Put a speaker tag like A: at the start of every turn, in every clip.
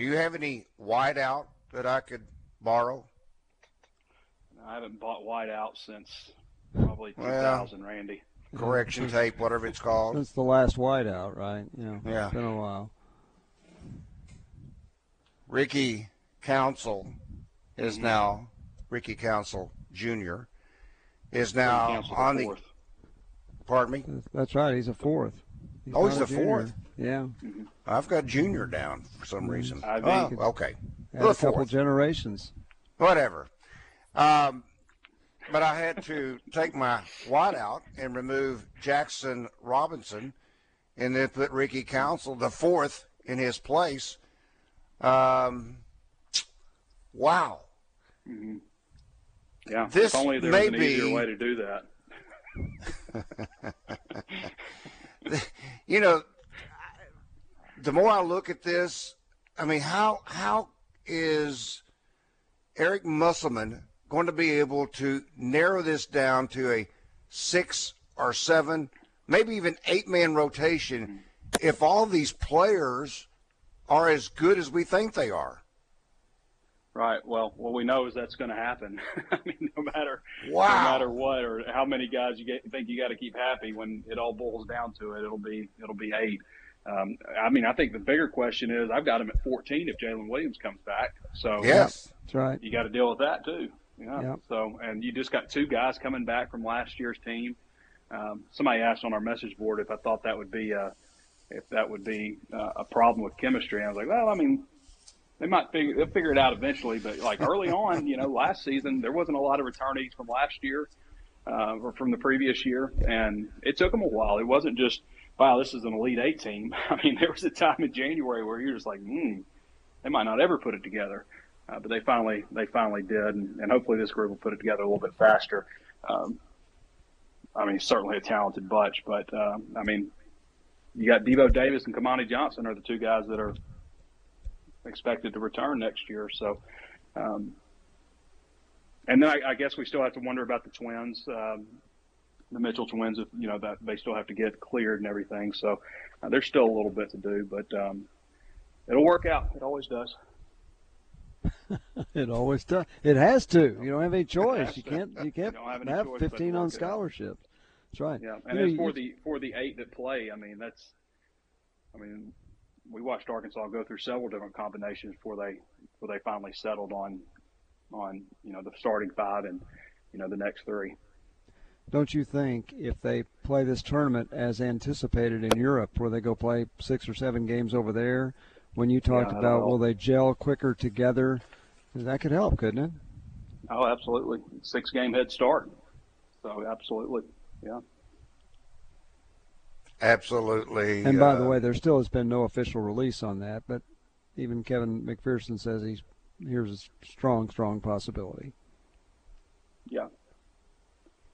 A: Do you have any whiteout that I could borrow?
B: I haven't bought whiteout since probably 2000, well, Randy.
A: Correction tape, whatever it's called.
C: Since the last whiteout, right?
A: Yeah. Yeah.
C: It's been a while.
A: Ricky Council is mm-hmm. now Ricky Council Jr. is now on the.
B: Fourth.
A: Pardon me.
C: That's right. He's a fourth.
A: He's oh, he's the fourth.
C: Yeah.
A: Mm-hmm. I've got Junior down for some mm-hmm. reason.
B: I
A: oh, okay.
C: a couple generations.
A: Whatever. Um, but I had to take my wide out and remove Jackson Robinson, and then put Ricky Council, the fourth, in his place. Um, wow.
B: Mm-hmm. Yeah. This if only there was an be, easier way to do
A: that. you know, the more I look at this, I mean, how how is Eric Musselman going to be able to narrow this down to a six or seven, maybe even eight man rotation if all these players are as good as we think they are?
B: Right. Well, what we know is that's going to happen. I mean, no matter
A: wow.
B: no matter what or how many guys you get, think you got to keep happy when it all boils down to it, it'll be it'll be eight. Um, I mean, I think the bigger question is I've got him at 14 if Jaylin Williams comes back. So
A: yes,
C: that's right.
B: You got to deal with that too. Yeah. Yep. So and you just got two guys coming back from last year's team. Um, somebody asked on our message board if I thought that would be a if that would be uh, a problem with chemistry. I was like, well, I mean, they might figure they'll figure it out eventually. But like early on, you know, last season there wasn't a lot of returnees from last year uh, or from the previous year, and it took them a while. It wasn't just wow, this is an Elite Eight team. I mean, there was a time in January where you're just like, hmm, they might not ever put it together. Uh, but they finally they finally did, and, and, hopefully this group will put it together a little bit faster. Um, I mean, certainly a talented bunch, but um, I mean, you got Devo Davis and Kamani Johnson are the two guys that are expected to return next year. So, um, and then I, I, guess we still have to wonder about the twins. Um, the Mitchell twins, you know, that they still have to get cleared and everything. So uh, there's still a little bit to do, but um, it'll work out. It always does.
C: it always does. It has to. You don't have any choice. You can't. You can't you have, have 15 on scholarship. That's right.
B: Yeah, and
C: you
B: know, for the for the eight that play, I mean, that's. I mean, we watched Arkansas go through several different combinations before they before they finally settled on on you know the starting five and you know the next three
C: don't you think if they play this tournament as anticipated in Europe, where they go play six or seven games over there, when you talked
B: yeah,
C: about will they gel quicker together, that could help, couldn't it?
B: Oh, absolutely. Six game head start. So, absolutely. Yeah.
A: Absolutely.
C: And by uh, the way, there still has been no official release on that, but even Kevin McPherson says he's here's a strong, strong possibility.
B: Yeah,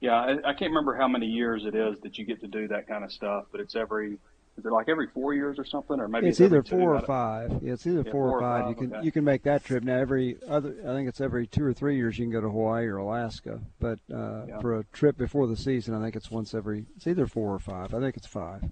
B: yeah, I, I can't remember how many years it is that you get to do that kind of stuff, but it's every is it like every four years or something, or maybe
C: it's,
B: it's
C: either four or five. Yeah, it's either yeah, four, four, or five. five. You can
B: okay.
C: you can make that trip now. Every other, I think it's every two or three years you can go to Hawaii or Alaska. But uh, yeah. for a trip before the season, I think it's once every. It's either four or five. I think it's five.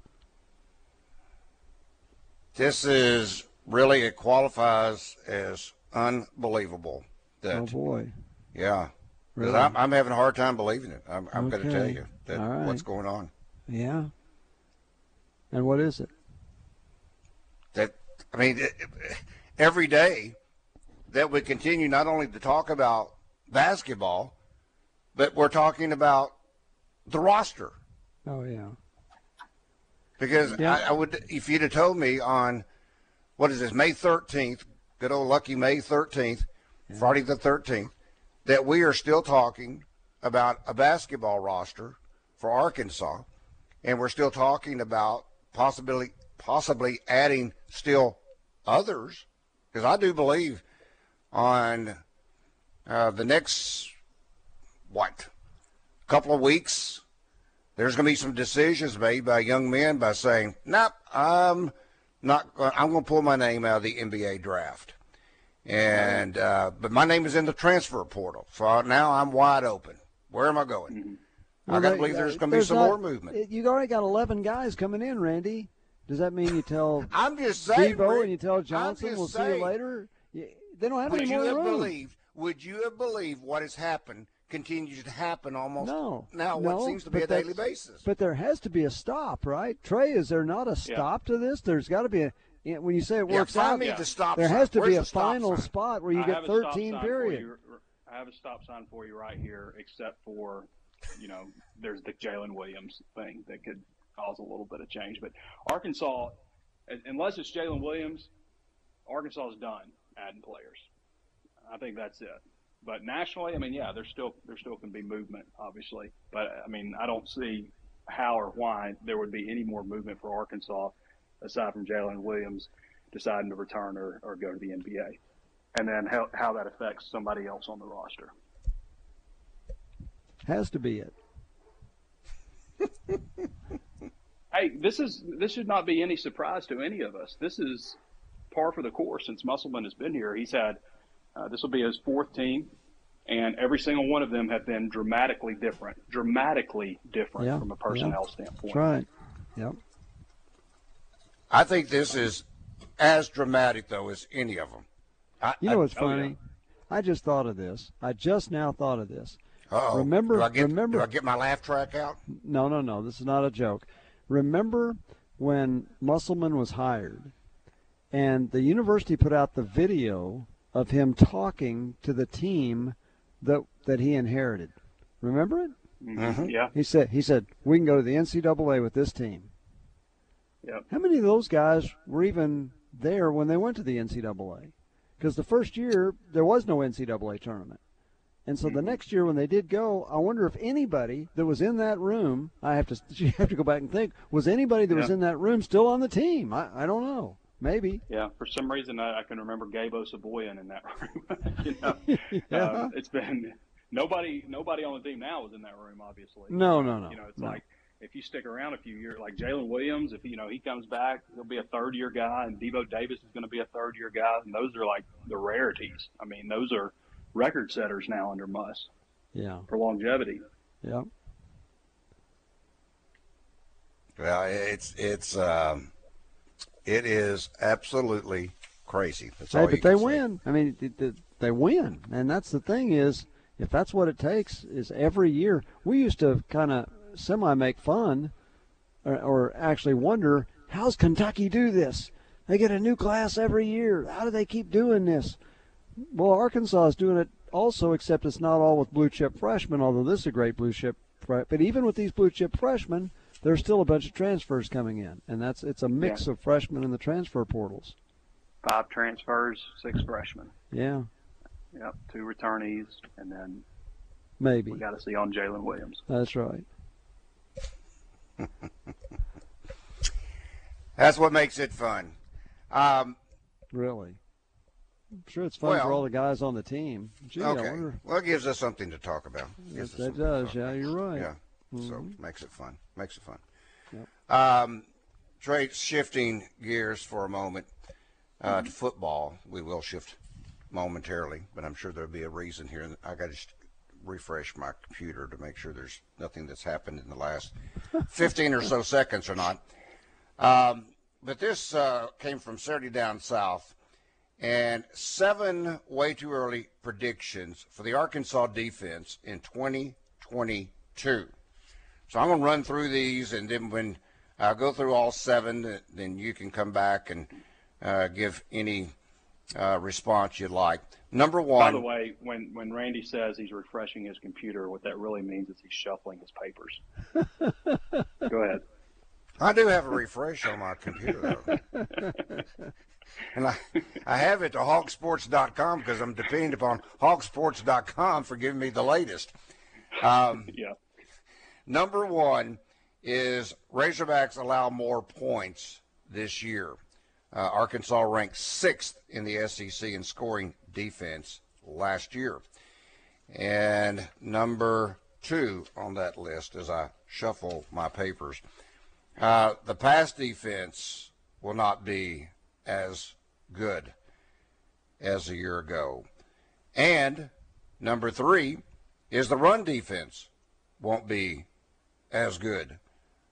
A: This is really it qualifies as unbelievable. That,
C: oh boy.
A: Yeah, Really? I'm, I'm, having a hard time believing it. I'm, I'm okay. going to tell you that right. what's going on.
C: Yeah. And what is it?
A: That I mean, every day that we continue not only to talk about basketball, but we're talking about the roster.
C: Oh yeah.
A: Because yeah. I, I, would, if you'd have told me on what is this May 13th, good old lucky May 13th, yeah. Friday the 13th, that we are still talking about a basketball roster for Arkansas, and we're still talking about possibly possibly adding still others because I do believe on uh, the next what couple of weeks, there's going to be some decisions made by young men by saying, "Nope, I'm not. I'm going to pull my name out of the NBA draft." And uh, but my name is in the transfer portal, so now I'm wide open. Where am I going? Mm-hmm. Well, I got to believe there's going to be some not, more movement.
C: You already got 11 guys coming in, Randy. Does that mean you tell
A: I'm just saying,
C: Devo and you tell Johnson we'll saying, see you later? They don't have
A: would
C: any
A: you
C: more
A: have
C: room.
A: Believed, would you have believed what has happened continues to happen almost
C: no,
A: now
C: no,
A: what seems to be a daily basis?
C: But there has to be a stop, right? Trey, is there not a stop yeah. to this? There's got to be a when you say it works
A: yeah,
C: out,
A: yeah. the stop
C: there
A: sign.
C: has to
A: Where's
C: be a final
A: sign?
C: spot where you
B: I
C: get 13 period.
B: You, I have a stop sign for you right here, except for, you know, there's the Jaylin Williams thing that could cause a little bit of change. But Arkansas, unless it's Jaylin Williams, Arkansas is done adding players. I think that's it. But nationally, I mean, yeah, there's still there still can be movement, obviously. But I mean, I don't see how or why there would be any more movement for Arkansas aside from Jaylin Williams deciding to return or, or go to the NBA, and then how, how that affects somebody else on the roster.
C: Has to be it.
B: hey, this is this should not be any surprise to any of us. This is par for the course since Musselman has been here. He's had uh, this will be his fourth team, and every single one of them have been dramatically different, dramatically different
C: yeah,
B: from a personnel
C: yeah.
B: standpoint.
C: That's right. Yep.
A: I think this is as dramatic though as any of them. I,
C: you know what's
B: I,
C: funny?
B: Oh, yeah.
C: I just thought of this. I just now thought of this.
A: Uh-oh.
C: Remember?
A: Do I get,
C: remember?
A: Do I get my laugh track out?
C: No, no, no. This is not a joke. Remember when Musselman was hired, and the university put out the video of him talking to the team that that he inherited. Remember it?
A: Mm-hmm.
B: Yeah.
C: He said he said we can go to the NCAA with this team.
B: Yep.
C: How many of those guys were even there when they went to the NCAA? Because the first year there was no NCAA tournament. And so the
B: Mm-hmm.
C: next year when they did go, I wonder if anybody that was in that room, I have to you have to go back and think, was anybody that was in that room still on the team? I, I don't know. Maybe.
B: Yeah, for some reason I, I can remember Gabe Osabuohien in that room. you know,
C: Yeah.
B: um, it's been nobody. Nobody on the team now is in that room. Obviously.
C: No, no, no.
B: You know, it's
C: no.
B: like if you stick around a few years, like Jaylin Williams, if you know he comes back, he'll be a third year guy, and Devo Davis is going to be a third year guy, and those are like the rarities. I mean, those are record setters now under Muss
C: Yeah.
B: for longevity.
C: Yeah.
A: Well, it's it's um, it is absolutely crazy. That's
C: Hey,
A: all
C: but they
A: can say.
C: win. I mean, th- th- they win, and that's the thing is, if that's what it takes, is every year we used to kind of semi make fun, or, or actually wonder how's Kentucky do this? They get a new class every year. How do they keep doing this? Well, Arkansas is doing it also, except it's not all with blue chip freshmen. Although this is a great blue chip, but even with these blue chip freshmen, there's still a bunch of transfers coming in, and that's it's a mix
B: Yeah.
C: of freshmen in the transfer portals.
B: Five transfers, six freshmen.
C: Yeah,
B: Yep, two returnees, and then
C: maybe.
B: we got to see on Jaylin Williams.
C: That's right.
A: That's what makes it fun. Um,
C: Really. I'm sure it's fun for all the guys on the team. Gee, I
A: okay.
C: wonder.
A: Well, it gives us something to talk about.
C: Yes, that does. Yeah,
A: about.
C: you're right.
A: Yeah. So
C: Mhm.
A: makes it fun. Makes it fun.
C: Yep.
A: Um, Trey, shifting gears for a moment uh,
C: Mm-hmm.
A: to football, we will shift momentarily, but I'm sure there'll be a reason here. I got to refresh my computer to make sure there's nothing that's happened in the last 15 or so seconds or not. Um, but this uh, came from Saturday Down South, and seven way too early predictions for the Arkansas defense in 2022. So I'm going to run through these, and then when I go through all seven, then you can come back and uh, give any uh, response you'd like. Number one.
B: By the way, when, when Randy says he's refreshing his computer, what that really means is he's shuffling his papers. Go ahead.
A: I do have a refresh on my computer, though. and I, I have it to hawgsports.com because I'm depending upon hawgsports.com for giving me the latest. Um,
B: Yeah.
A: number one is Razorbacks allow more points this year. Uh, Arkansas ranked sixth in the SEC in scoring defense last year. And number two on that list as I shuffle my papers, uh, the pass defense will not be as good as a year ago. And number three is the run defense won't be as good.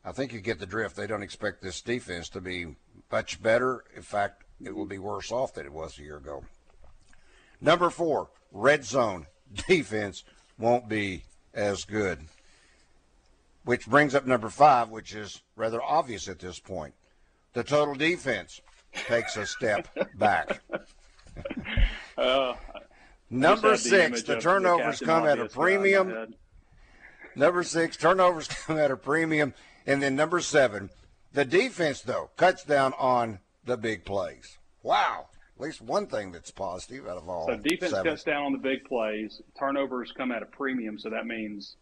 A: I think you get the drift. They don't expect this defense to be much better. In fact, it will be worse off than it was a year ago. Number four, red zone defense won't be as good. Which brings up number five, which is rather obvious at this point. The total defense takes a step back.
B: Uh,
A: number six, the turnovers the come at a premium. Number six, turnovers come at a premium. And then number seven, the defense, though, cuts down on the big plays. Wow. At least one thing that's positive out of all.
B: So defense
A: seven.
B: cuts down on the big plays. Turnovers come at a premium, so that means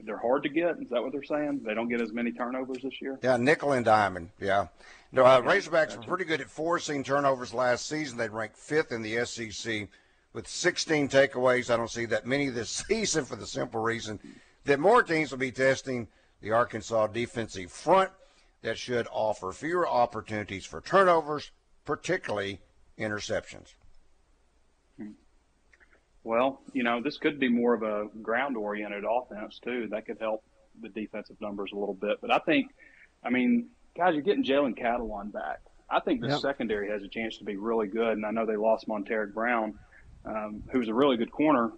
B: they're hard to get. Is that what they're saying? They don't get as many turnovers this year.
A: Yeah, nickel and diamond. Yeah. No, uh, Razorbacks were pretty good at forcing turnovers last season. They ranked fifth in the SEC with 16 takeaways. I don't see that many this season for the simple reason that more teams will be testing the Arkansas defensive front that should offer fewer opportunities for turnovers, particularly interceptions.
B: Well, you know, this could be more of a ground oriented offense, too. That could help the defensive numbers a little bit. But I think, I mean, guys, you're getting Jalen Catalon back. I think the yep. secondary has a chance to be really good. And I know they lost Montaric Brown, um, who's a really good corner.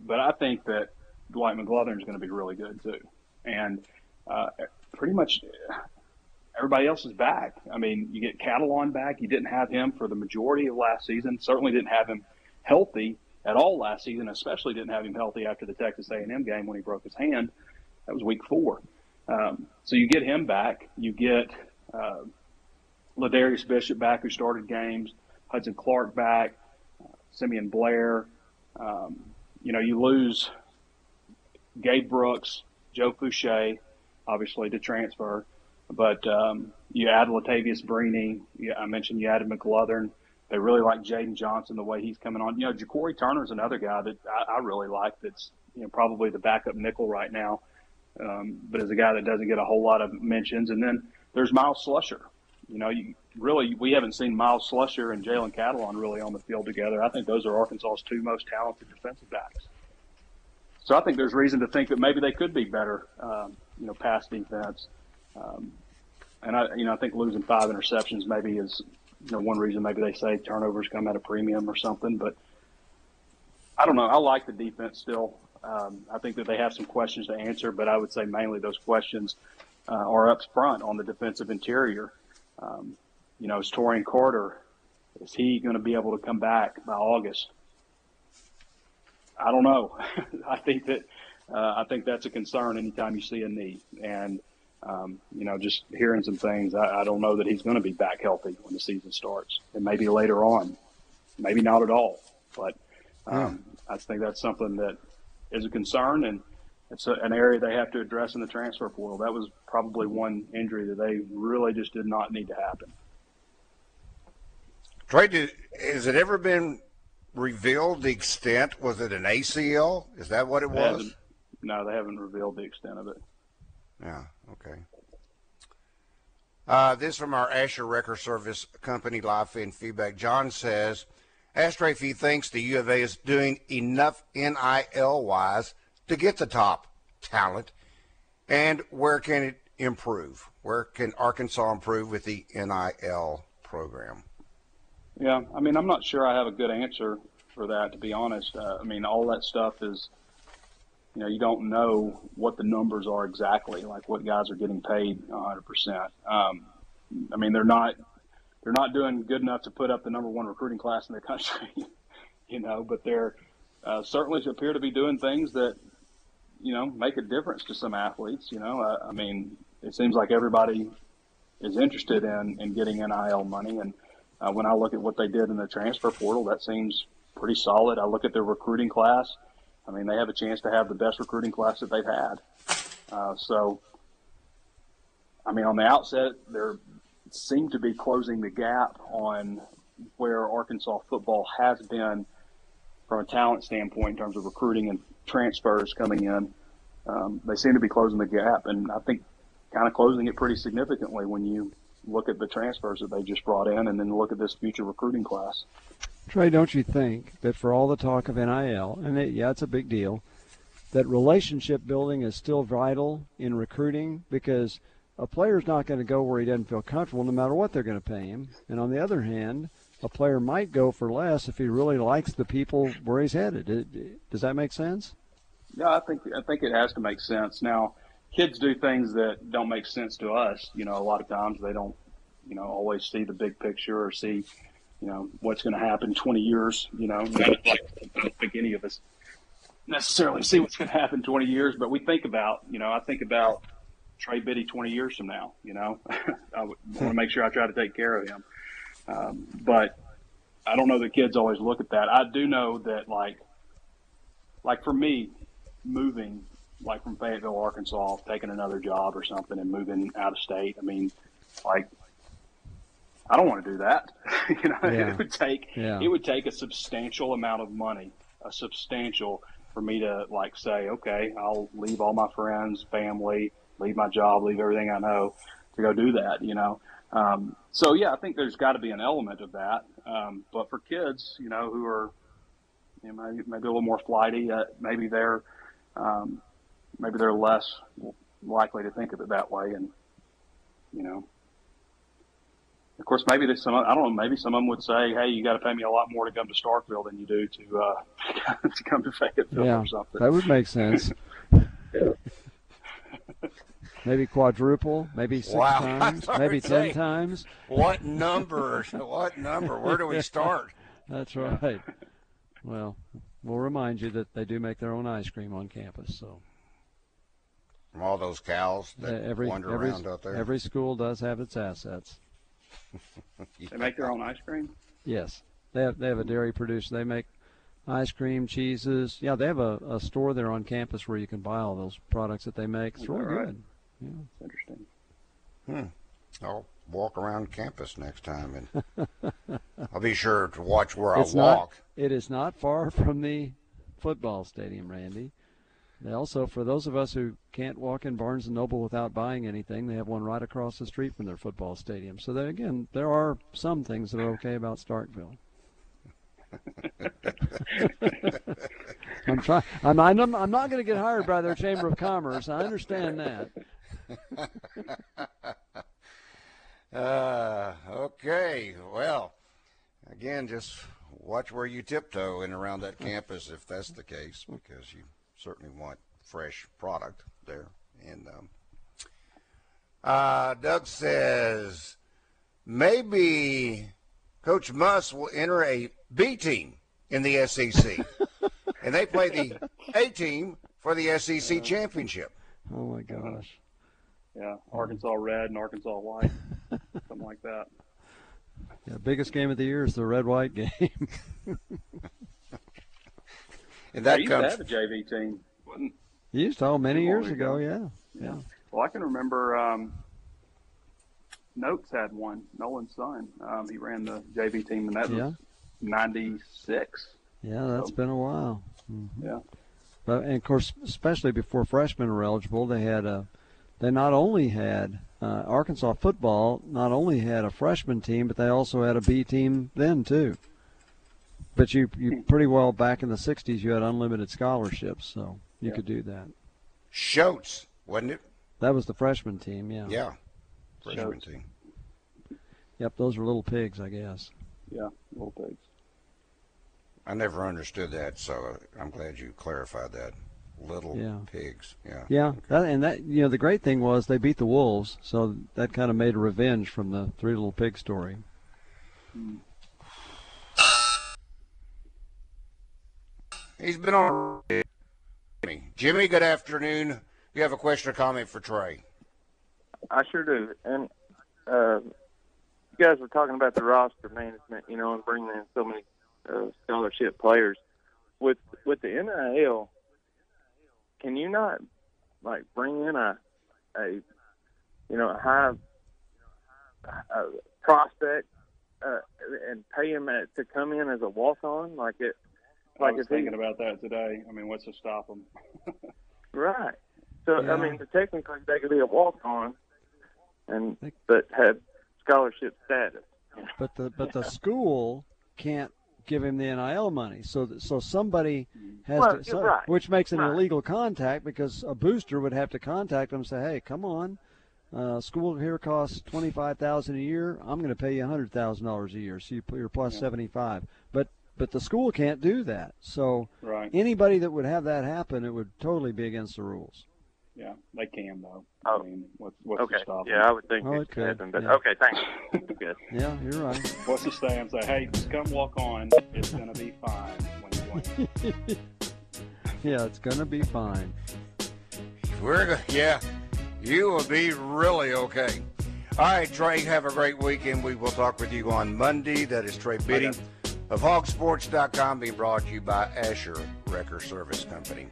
B: But I think that Dwight McGlothern is going to be really good, too. And uh, pretty much everybody else is back. I mean, you get Catalon back. You didn't have him for the majority of last season. Certainly didn't have him healthy at all last season. Especially didn't have him healthy after the Texas A&M game when he broke his hand. That was week four. Um, so you get him back. You get uh, Ladarius Bishop back, who started games. Hudson Clark back. Uh, Simeon Blair. Um, you know, you lose Gabe Brooks, Joe Foucha, obviously to transfer. But um, you add Latavious. Yeah, I mentioned you added McGlothern. They really like Jaden Johnson the way he's coming on. You know, Ja'Cory Turner is another guy that I, I really like. That's you know probably the backup nickel right now, um, but is a guy that doesn't get a whole lot of mentions. And then there's Myles Slusher. You know, you really we haven't seen Myles Slusher and Jalen Catalon really on the field together. I think those are Arkansas's two most talented defensive backs. So I think there's reason to think that maybe they could be better, um, you know, pass defense. Um, and I, you know, I think losing five interceptions maybe is, you know, one reason maybe they say turnovers come at a premium or something. But I don't know. I like the defense still. Um, I think that they have some questions to answer, but I would say mainly those questions uh, are up front on the defensive interior. Um, you know, is Taurean Carter, is he going to be able to come back by August? I don't know. I think that uh, I think that's a concern anytime you see a knee. And um, you know, just hearing some things, I, I don't know that he's going to be back healthy when the season starts, and maybe later on, maybe not at all. But um, yeah. I think that's something that is a concern, and it's a, an area they have to address in the transfer portal. That was probably one injury that they really just did not need to happen.
A: Trey, did, has it ever been revealed the extent? Was it an ACL? Is that what it was?
B: No, they haven't revealed the extent of it.
A: Yeah. Okay. Uh, this from our Asher Wrecker Service Company live fan feedback. John says, he thinks the U of A is doing enough NIL wise to get the top talent, and where can it improve? Where can Arkansas improve with the NIL program?
B: Yeah, I mean, I'm not sure I have a good answer for that, to be honest. Uh, I mean, all that stuff is you know, you don't know what the numbers are exactly, like what guys are getting paid 100%. Um, I mean, they're not they're not doing good enough to put up the number one recruiting class in the country, you know, but they're uh, certainly appear to be doing things that you know make a difference to some athletes. You know, uh, I mean, it seems like everybody is interested in in getting NIL money, and uh, when I look at what they did in the transfer portal, that seems pretty solid. I look at their recruiting class I mean, they have a chance to have the best recruiting class that they've had. Uh, so, I mean, on the outset, they're seem to be closing the gap on where Arkansas football has been from a talent standpoint in terms of recruiting and transfers coming in. Um, they seem to be closing the gap, and I think kind of closing it pretty significantly when you look at the transfers that they just brought in and then look at this future recruiting class.
C: Trey, don't you think that for all the talk of NIL, and it, yeah, it's a big deal, that relationship building is still vital in recruiting because a player's not going to go where he doesn't feel comfortable no matter what they're going to pay him. And on the other hand, a player might go for less if he really likes the people where he's headed. Does that make sense?
B: Yeah, I think I think it has to make sense. Now, kids do things that don't make sense to us. You know, a lot of times they don't, you know, always see the big picture or see, you know, what's going to happen 20 years. You know, like, I don't think any of us necessarily see what's going to happen 20 years, but we think about, you know, I think about Trey Biddy 20 years from now. You know, I want to make sure I try to take care of him. Um, but I don't know that kids always look at that. I do know that, like, like for me, moving like from Fayetteville, Arkansas, taking another job or something and moving out of state. I mean, like, I don't want to do that. you know, yeah. it would take yeah. it would take a substantial amount of money, a substantial for me to like say, okay, I'll leave all my friends, family, leave my job, leave everything I know to go do that. You know, um, so yeah, I think there's got to be an element of that. Um, but for kids, you know, who are you know, maybe, maybe a little more flighty, uh, maybe they're um, maybe they're less likely to think of it that way. And, you know, of course, maybe some, I don't know, maybe some of them would say, Hey, you got to pay me a lot more to come to Starkville than you do to, uh, to come to Fayetteville
C: yeah,
B: or something.
C: That would make sense. maybe quadruple, maybe six
A: wow.
C: times, maybe ten times.
A: What number? what number? Where do we start?
C: That's right. Well, we'll remind you that they do make their own ice cream on campus. So
A: from all those cows that
C: every,
A: wander
C: every,
A: around out there.
C: Every school does have its assets.
B: Yeah. They make their own ice cream.
C: Yes, they have. They have a dairy producer. They make ice cream, cheeses. Yeah, they have a, a store there on campus where you can buy all those products that they make. It's really right? good. Yeah, it's
B: interesting.
A: Hmm. I'll walk around campus next time, and I'll be sure to watch where
C: it's
A: I walk.
C: Not, it is not far from the football stadium, Randy. They also, for those of us who can't walk in Barnes and Noble without buying anything, they have one right across the street from their football stadium. So again, there are some things that are okay about Starkville. I'm trying. I'm, I'm, I'm not going to get hired by their Chamber of Commerce. I understand that.
A: uh, okay. Well, again, just watch where you tiptoe in around that campus if that's the case, because you certainly want fresh product there. And um, uh, Doug says maybe Coach Muss will enter a B team in the SEC, and they play the A team for the SEC championship.
C: Oh my gosh!
B: Yeah, Arkansas red and Arkansas white, something like that.
C: Yeah, biggest game of the year is the red white game.
A: And that
B: yeah,
A: comes.
B: Have a JV team. Wasn't
C: he used to, oh, many years ago, yeah. yeah.
B: Well, I can remember um, Notes had one, Nolan's son. Um, he ran the JV team, and that yeah. was 96.
C: Yeah, that's so, been a while.
B: Mm-hmm. Yeah.
C: But, and of course, especially before freshmen were eligible, they had a, they not only had uh, Arkansas football, not only had a freshman team, but they also had a B team then too. But you you pretty well back in the '60s you had unlimited scholarships, so you yeah. could do that.
A: Shoats, wasn't it?
C: That was the freshman team, yeah.
A: Yeah, freshman Shoats. team.
C: Yep, those were little pigs, I guess.
B: Yeah, little pigs.
A: I never understood that, so I'm glad you clarified that. Little yeah. pigs, yeah.
C: Yeah, that, and that you know the great thing was they beat the wolves, so that kind of made a revenge from the three little pig story. Mm.
A: He's been on. Jimmy, Jimmy good afternoon. You have a question or comment for Trey?
D: I sure do. And uh, you guys were talking about the roster management, you know, and bringing in so many uh, scholarship players. With with the NIL, can you not like bring in a a you know a high a prospect uh, and pay him at, to come in as a walk on? Like it.
B: Like I was thinking he, about that today. I mean, what's to stop him?
D: right. So yeah. I mean, technically they could be a walk on, and but have scholarship status.
C: But the but the school can't give him the NIL money. So so somebody has
D: well,
C: to, so,
D: right.
C: which makes an
D: right.
C: illegal contact because a booster would have to contact them and say, "Hey, come on, uh, school here costs twenty five thousand a year. I'm going to pay you a hundred thousand dollars a year, so you put your plus yeah. seventy five. But but the school can't do that. So
B: right.
C: anybody that would have that happen, it would totally be against the rules.
B: Yeah, they can though. Oh. I mean, what's, what's
D: okay.
B: to stop
D: Yeah, I would think
C: oh, it could.
D: Happen, but
C: yeah.
D: okay, thanks. Good.
C: Yeah, you're right.
B: What's the stay and say, hey, just come walk on. It's gonna be fine when you win.
C: yeah, it's gonna be fine.
A: We're going yeah, you will be really okay. All right, Trey, have a great weekend. We will talk with you on Monday. That is Trey Biddy of hawgsports.com being brought to you by Asher Wrecker Service Company.